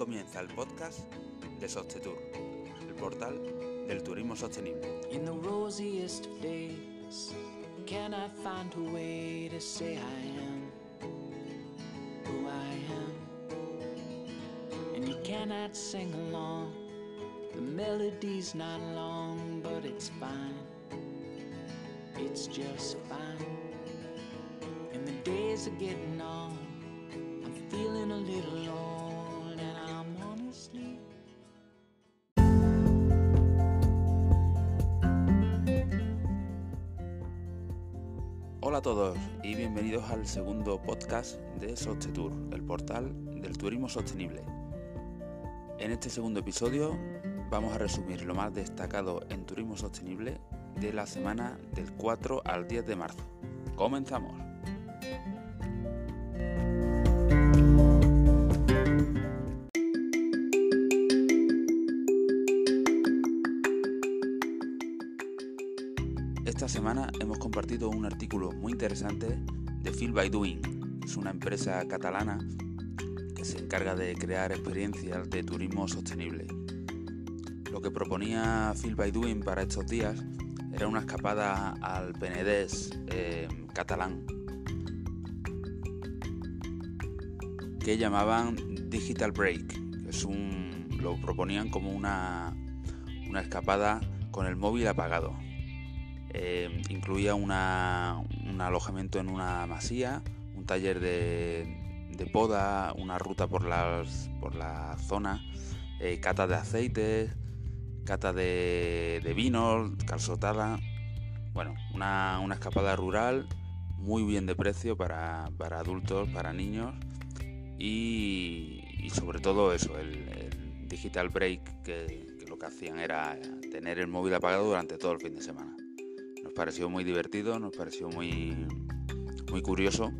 comienza el podcast de Sostetour, el portal del turismo sostenible. In the rosiest of days, can I find a way to say I am who I am? And you cannot sing along, the melody's not long, but it's fine. It's just fine. And the days are getting on, I'm feeling a little old, Hola a todos y bienvenidos al segundo podcast de Sostetour, el portal del turismo sostenible. En este segundo episodio vamos a resumir lo más destacado en turismo sostenible de la semana del 4 al 10 de marzo. Comenzamos. Semana hemos compartido un artículo muy interesante de Feel by Doing. Es una empresa catalana que se encarga de crear experiencias de turismo sostenible. Lo que proponía Feel by Doing para estos días era una escapada al Penedès eh, catalán que llamaban Digital Break. que Es un, lo proponían como una, una escapada con el móvil apagado. Eh, incluía un alojamiento en una masía, un taller de, poda, una ruta por, la zona, eh, cata de aceites, cata de, de vinos, calzotada. Bueno, una, escapada rural muy bien de precio para, adultos, para niños y, sobre todo eso, el, el digital break que, que lo que hacían era tener el móvil apagado durante todo el fin de semana. Nos pareció muy divertido, nos pareció muy, muy curioso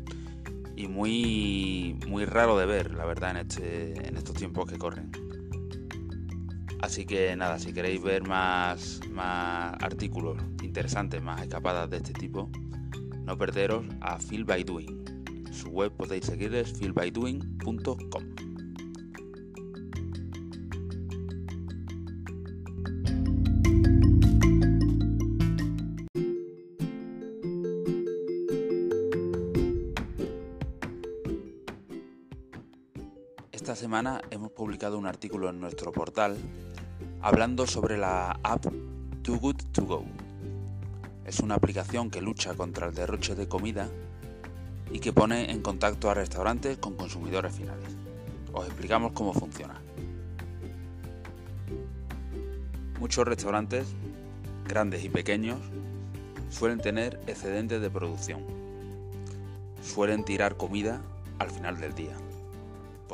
y muy, muy raro de ver, la verdad, en, este, en estos tiempos que corren. Así que nada, si queréis ver más, más artículos interesantes, más escapadas de este tipo, no perderos a Feel by Doing. Su web podéis seguirles feelbydoing.com. semana hemos publicado un artículo en nuestro portal hablando sobre la app Too Good To Go. Es una aplicación que lucha contra el derroche de comida y que pone en contacto a restaurantes con consumidores finales. Os explicamos cómo funciona. Muchos restaurantes, grandes y pequeños, suelen tener excedentes de producción. Suelen tirar comida al final del día,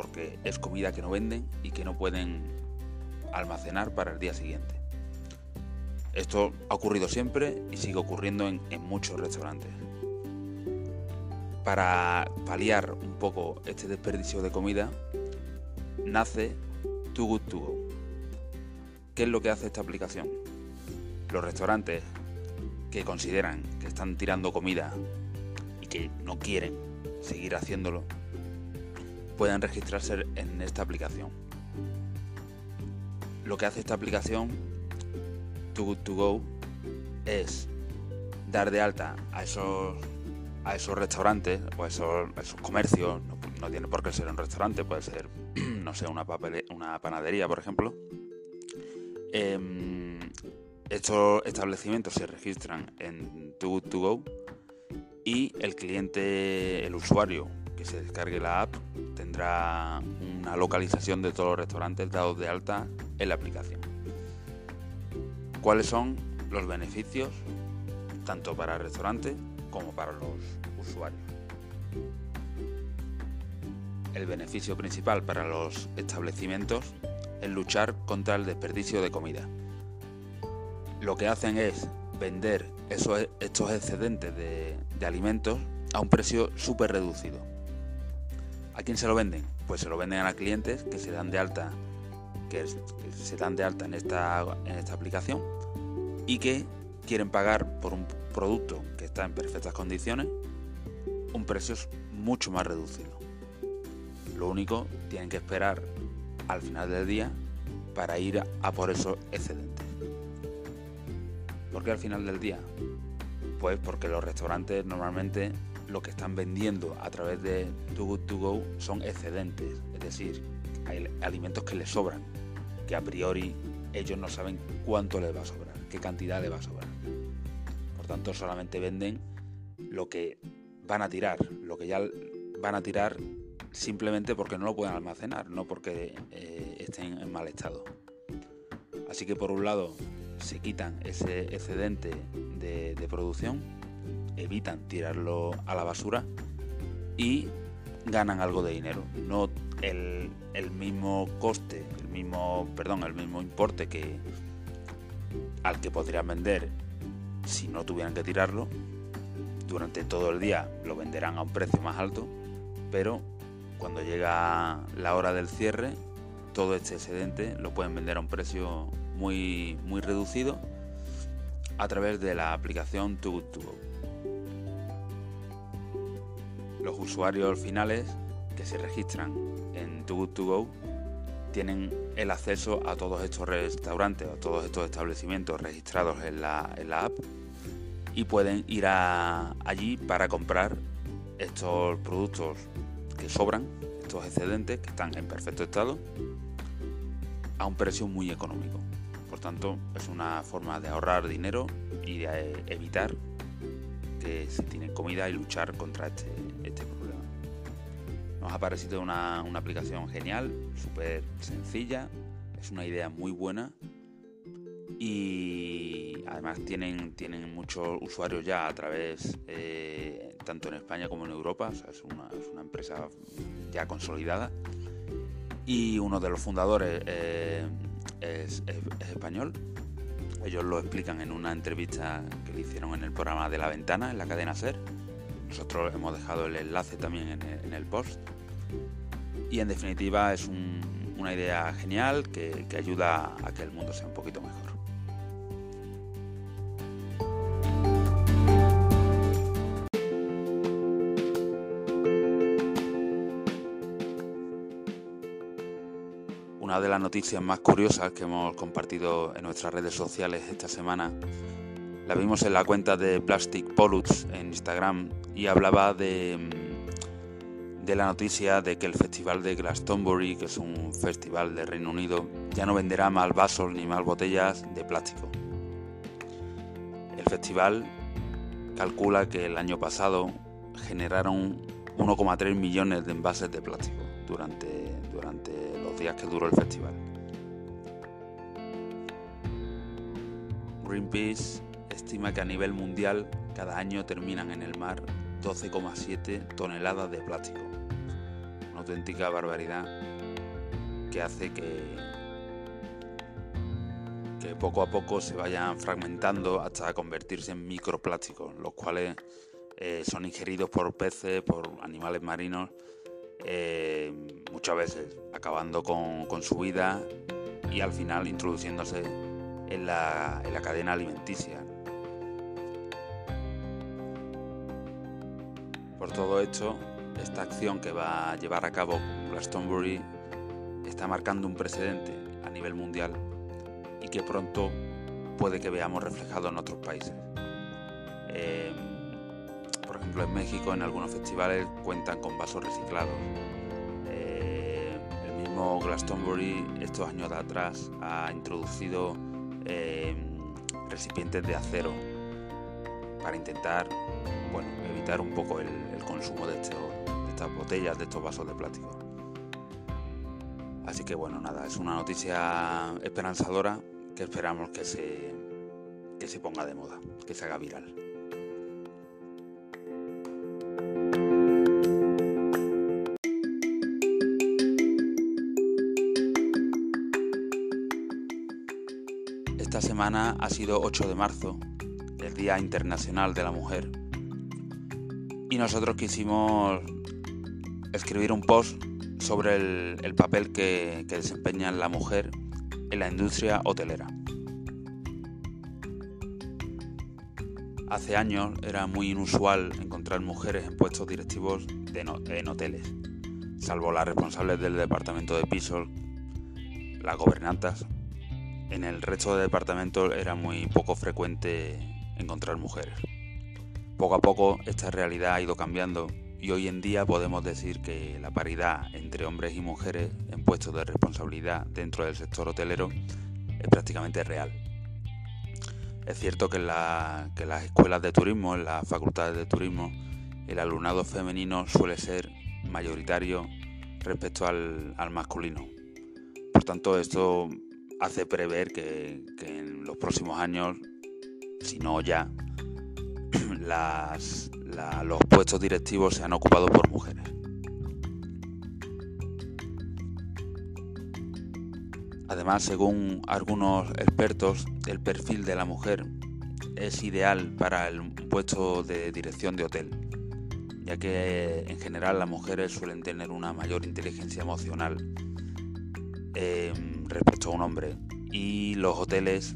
porque es comida que no venden y que no pueden almacenar para el día siguiente. Esto ha ocurrido siempre y sigue ocurriendo en, muchos restaurantes. Para paliar un poco este desperdicio de comida, nace Too Good To Go. ¿Qué es lo que hace esta aplicación? Los restaurantes que consideran que están tirando comida y que no quieren seguir haciéndolo, pueden registrarse en esta aplicación. Lo que hace esta aplicación, Too Good To Go, es dar de alta a esos, a esos restaurantes o a esos, comercios, no, tiene por qué ser un restaurante, puede ser, no sé, una panadería, por ejemplo. Em, estos establecimientos se registran en Too Good To Go y el cliente, el usuario que se descargue la app tendrá una localización de todos los restaurantes dados de alta en la aplicación. ¿Cuáles son los beneficios tanto para el restaurante como para los usuarios? El beneficio principal para los establecimientos es luchar contra el desperdicio de comida. Lo que hacen es vender esos, estos excedentes de, de alimentos a un precio súper reducido. ¿A quién se lo venden? Pues se lo venden a clientes que se dan de alta, que, se dan de alta en esta, en esta aplicación y que quieren pagar por un producto que está en perfectas condiciones un precio mucho más reducido. Lo único, tienen que esperar al final del día para ir a por esos excedentes. ¿Por qué al final del día? Pues porque los restaurantes normalmente lo que están vendiendo a través de Too Good To Go son excedentes, es decir, hay alimentos que les sobran, que a priori ellos no saben cuánto les va a sobrar, qué cantidad les va a sobrar. Por tanto, solamente venden lo que van a tirar, lo que ya van a tirar simplemente porque no lo pueden almacenar, no porque eh, estén en mal estado. Así que por un lado se quitan ese excedente de, producción, evitan tirarlo a la basura y ganan algo de dinero. No el, el, mismo coste, el mismo, perdón, el mismo importe que al que podrían vender si no tuvieran que tirarlo. Durante todo el día lo venderán a un precio más alto, pero cuando llega la hora del cierre, todo este excedente lo pueden vender a un precio muy, muy reducido a través de la aplicación Too Los usuarios finales que se registran en Too Good To Go tienen el acceso a todos estos restaurantes, a todos estos establecimientos registrados en la, en la app y pueden ir allí para comprar estos productos que sobran, estos excedentes que están en perfecto estado, a un precio muy económico. Por tanto, es una forma de ahorrar dinero y de evitar que se tiene comida y luchar contra este, este problema. Nos ha parecido una, aplicación genial, súper sencilla, es una idea muy buena y además tienen, tienen muchos usuarios ya a través, eh, tanto en España como en Europa, es, una, empresa ya consolidada y uno de los fundadores eh, es, español. Ellos lo explican en una entrevista que le hicieron en el programa de La Ventana, en la cadena SER. Nosotros hemos dejado el enlace también en el, post. Y en definitiva es una idea genial que ayuda a que el mundo sea un poquito mejor. Una de las noticias más curiosas que hemos compartido en nuestras redes sociales esta semana la vimos en la cuenta de Plastic Pollutes en Instagram y hablaba de, de la noticia de que el festival de Glastonbury, que es un festival de Reino Unido, ya no venderá más vasos ni más botellas de plástico. El festival calcula que el año pasado generaron 1,3 millones de envases de plástico durante, durante días que duró el festival. Greenpeace estima que a nivel mundial cada año terminan en el mar 12,7 toneladas de plástico. Una auténtica barbaridad que hace que, poco a poco se vayan fragmentando hasta convertirse en microplásticos, los cuales eh, son ingeridos por peces, por animales marinos eh, muchas veces acabando con, su vida y al final introduciéndose en la, cadena alimenticia. Por todo esto, esta acción que va a llevar a cabo Glastonbury está marcando un precedente a nivel mundial y que pronto puede que veamos reflejado en otros países. Eh, por ejemplo, en México en algunos festivales cuentan con vasos reciclados. Eh, el mismo Glastonbury estos años de atrás ha introducido eh, recipientes de acero para intentar bueno, evitar un poco el, consumo de, estas botellas, de estos vasos de plástico. Así que bueno, nada, es una noticia esperanzadora que esperamos que se, que se ponga de moda, que se haga viral. semana ha sido 8 de marzo, Día Internacional de la Mujer. Y nosotros quisimos escribir un post sobre el, papel que, que desempeña la mujer en la industria hotelera. Hace años era muy inusual encontrar mujeres en puestos directivos de en hoteles, salvo las responsables del departamento de pisos las gobernantas, en el resto de departamentos era muy poco frecuente encontrar mujeres. Poco a poco esta realidad ha ido cambiando y hoy en día podemos decir que la paridad entre hombres y mujeres en puestos de responsabilidad dentro del sector hotelero es prácticamente real. Es cierto que en, las escuelas de turismo, en las facultades de turismo, el alumnado femenino suele ser mayoritario respecto al, masculino. Por tanto, esto hace prever que, que en los próximos años, si no ya, los puestos directivos se han ocupado por mujeres. Además, según algunos expertos, el perfil de la mujer es ideal para el puesto de dirección de hotel, ya que en general las mujeres suelen tener una mayor inteligencia emocional em, respecto a un hombre y los hoteles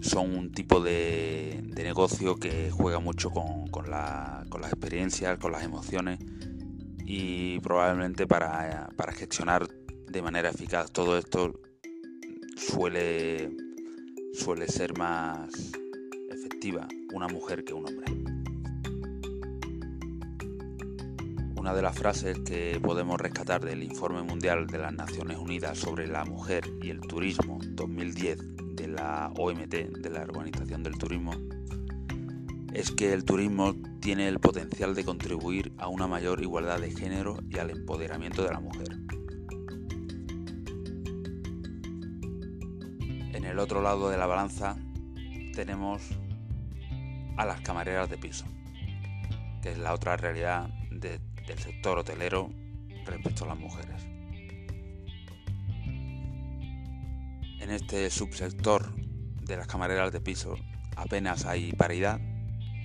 son un tipo de, negocio que juega mucho con, las experiencias, con las emociones y probablemente para, gestionar de manera eficaz todo esto suele, suele ser más efectiva una mujer que un hombre. Una de las frases que podemos rescatar del Informe Mundial de las Naciones Unidas sobre la Mujer y el Turismo 2010 de la OMT, de la Organización del Turismo, es que el turismo tiene el potencial de contribuir a una mayor igualdad de género y al empoderamiento de la mujer. En el otro lado de la balanza tenemos a las camareras de piso, que es la otra realidad del sector hotelero respecto a las mujeres. En este subsector de las camareras de piso apenas hay paridad,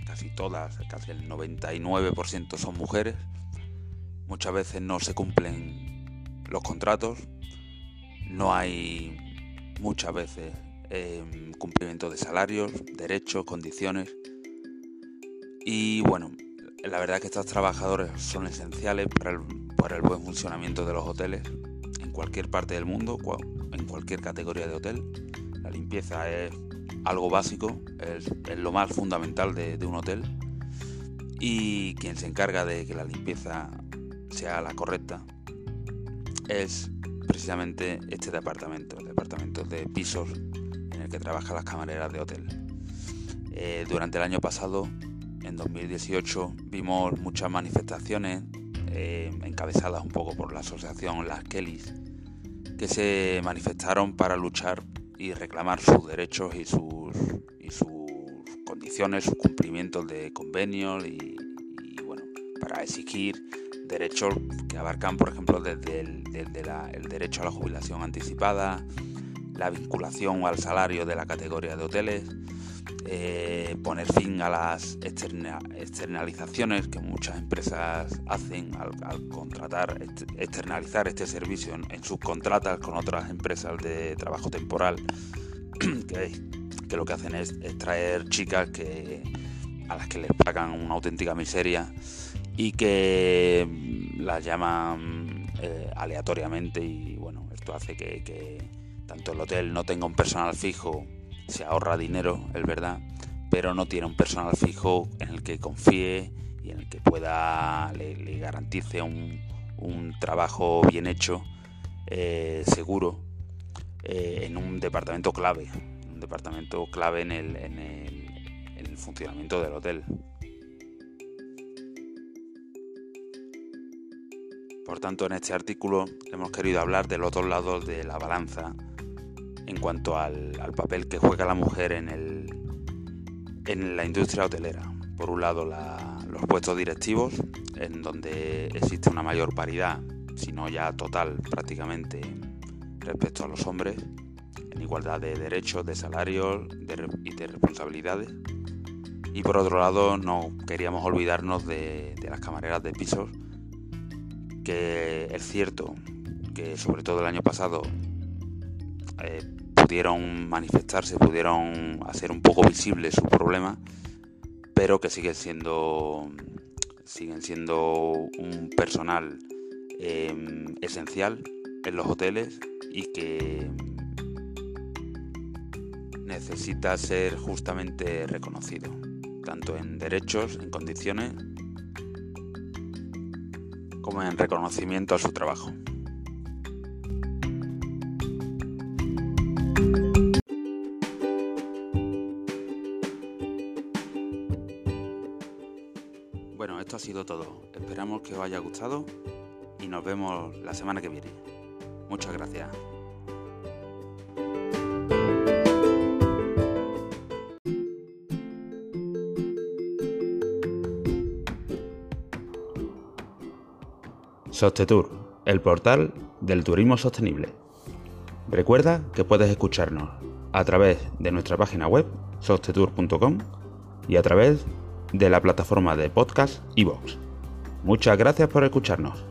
casi todas, casi el 99% son mujeres. Muchas veces no se cumplen los contratos, no hay muchas veces em, cumplimiento de salarios, derechos, condiciones. Y bueno, la verdad es que estos trabajadores son esenciales para el, buen funcionamiento de los hoteles en cualquier parte del mundo, cualquier categoría de hotel. La limpieza es algo básico, es, lo más fundamental de, un hotel. Y quien se encarga de que la limpieza sea la correcta es precisamente este departamento, el departamento de pisos en el que trabajan las camareras de hotel. Eh, durante el año pasado, en 2018, vimos muchas manifestaciones eh, encabezadas un poco por la asociación Las Kellys, que se manifestaron para luchar y reclamar sus derechos y sus, condiciones, sus cumplimientos de convenios y, bueno, para exigir derechos que abarcan, por ejemplo, desde el derecho a la jubilación anticipada, la vinculación al salario de la categoría de hoteles, eh, poner fin a las externalizaciones que muchas empresas hacen al, contratar, externalizar este servicio en, sus contratas con otras empresas de trabajo temporal, que, lo que hacen es, extraer chicas que, a las que les pagan una auténtica miseria y que mm, las llaman eh, aleatoriamente y bueno, esto hace que tanto el hotel no tenga un personal fijo se ahorra dinero, es verdad, pero no tiene un personal fijo en el que confíe y en el que pueda, le, garantice un, trabajo bien hecho, eh, seguro, eh, en un departamento clave, un departamento clave en el, en el funcionamiento del hotel. Por tanto, en este artículo hemos querido hablar del otro lado de la balanza en cuanto al, papel que juega la mujer en, el, en la industria hotelera. Por un lado, los puestos directivos, en donde existe una mayor paridad, si no ya total prácticamente, respecto a los hombres, en igualdad de derechos, de salarios y de responsabilidades. Y por otro lado, no queríamos olvidarnos de, las camareras de pisos, que es cierto que sobre todo el año pasado eh, pudieron manifestarse, pudieron hacer un poco visible su problema, pero que siguen siendo, siguen siendo un personal em, esencial en los hoteles y que necesita ser justamente reconocido, tanto en derechos, en condiciones, como en reconocimiento a su trabajo. Sido todo. Esperamos que os haya gustado y nos vemos la semana que viene. Muchas gracias. Sostetur, el portal del turismo sostenible. Recuerda que puedes escucharnos a través de nuestra página web sostetur.com y a través de la plataforma de podcast iVoox. Muchas gracias por escucharnos.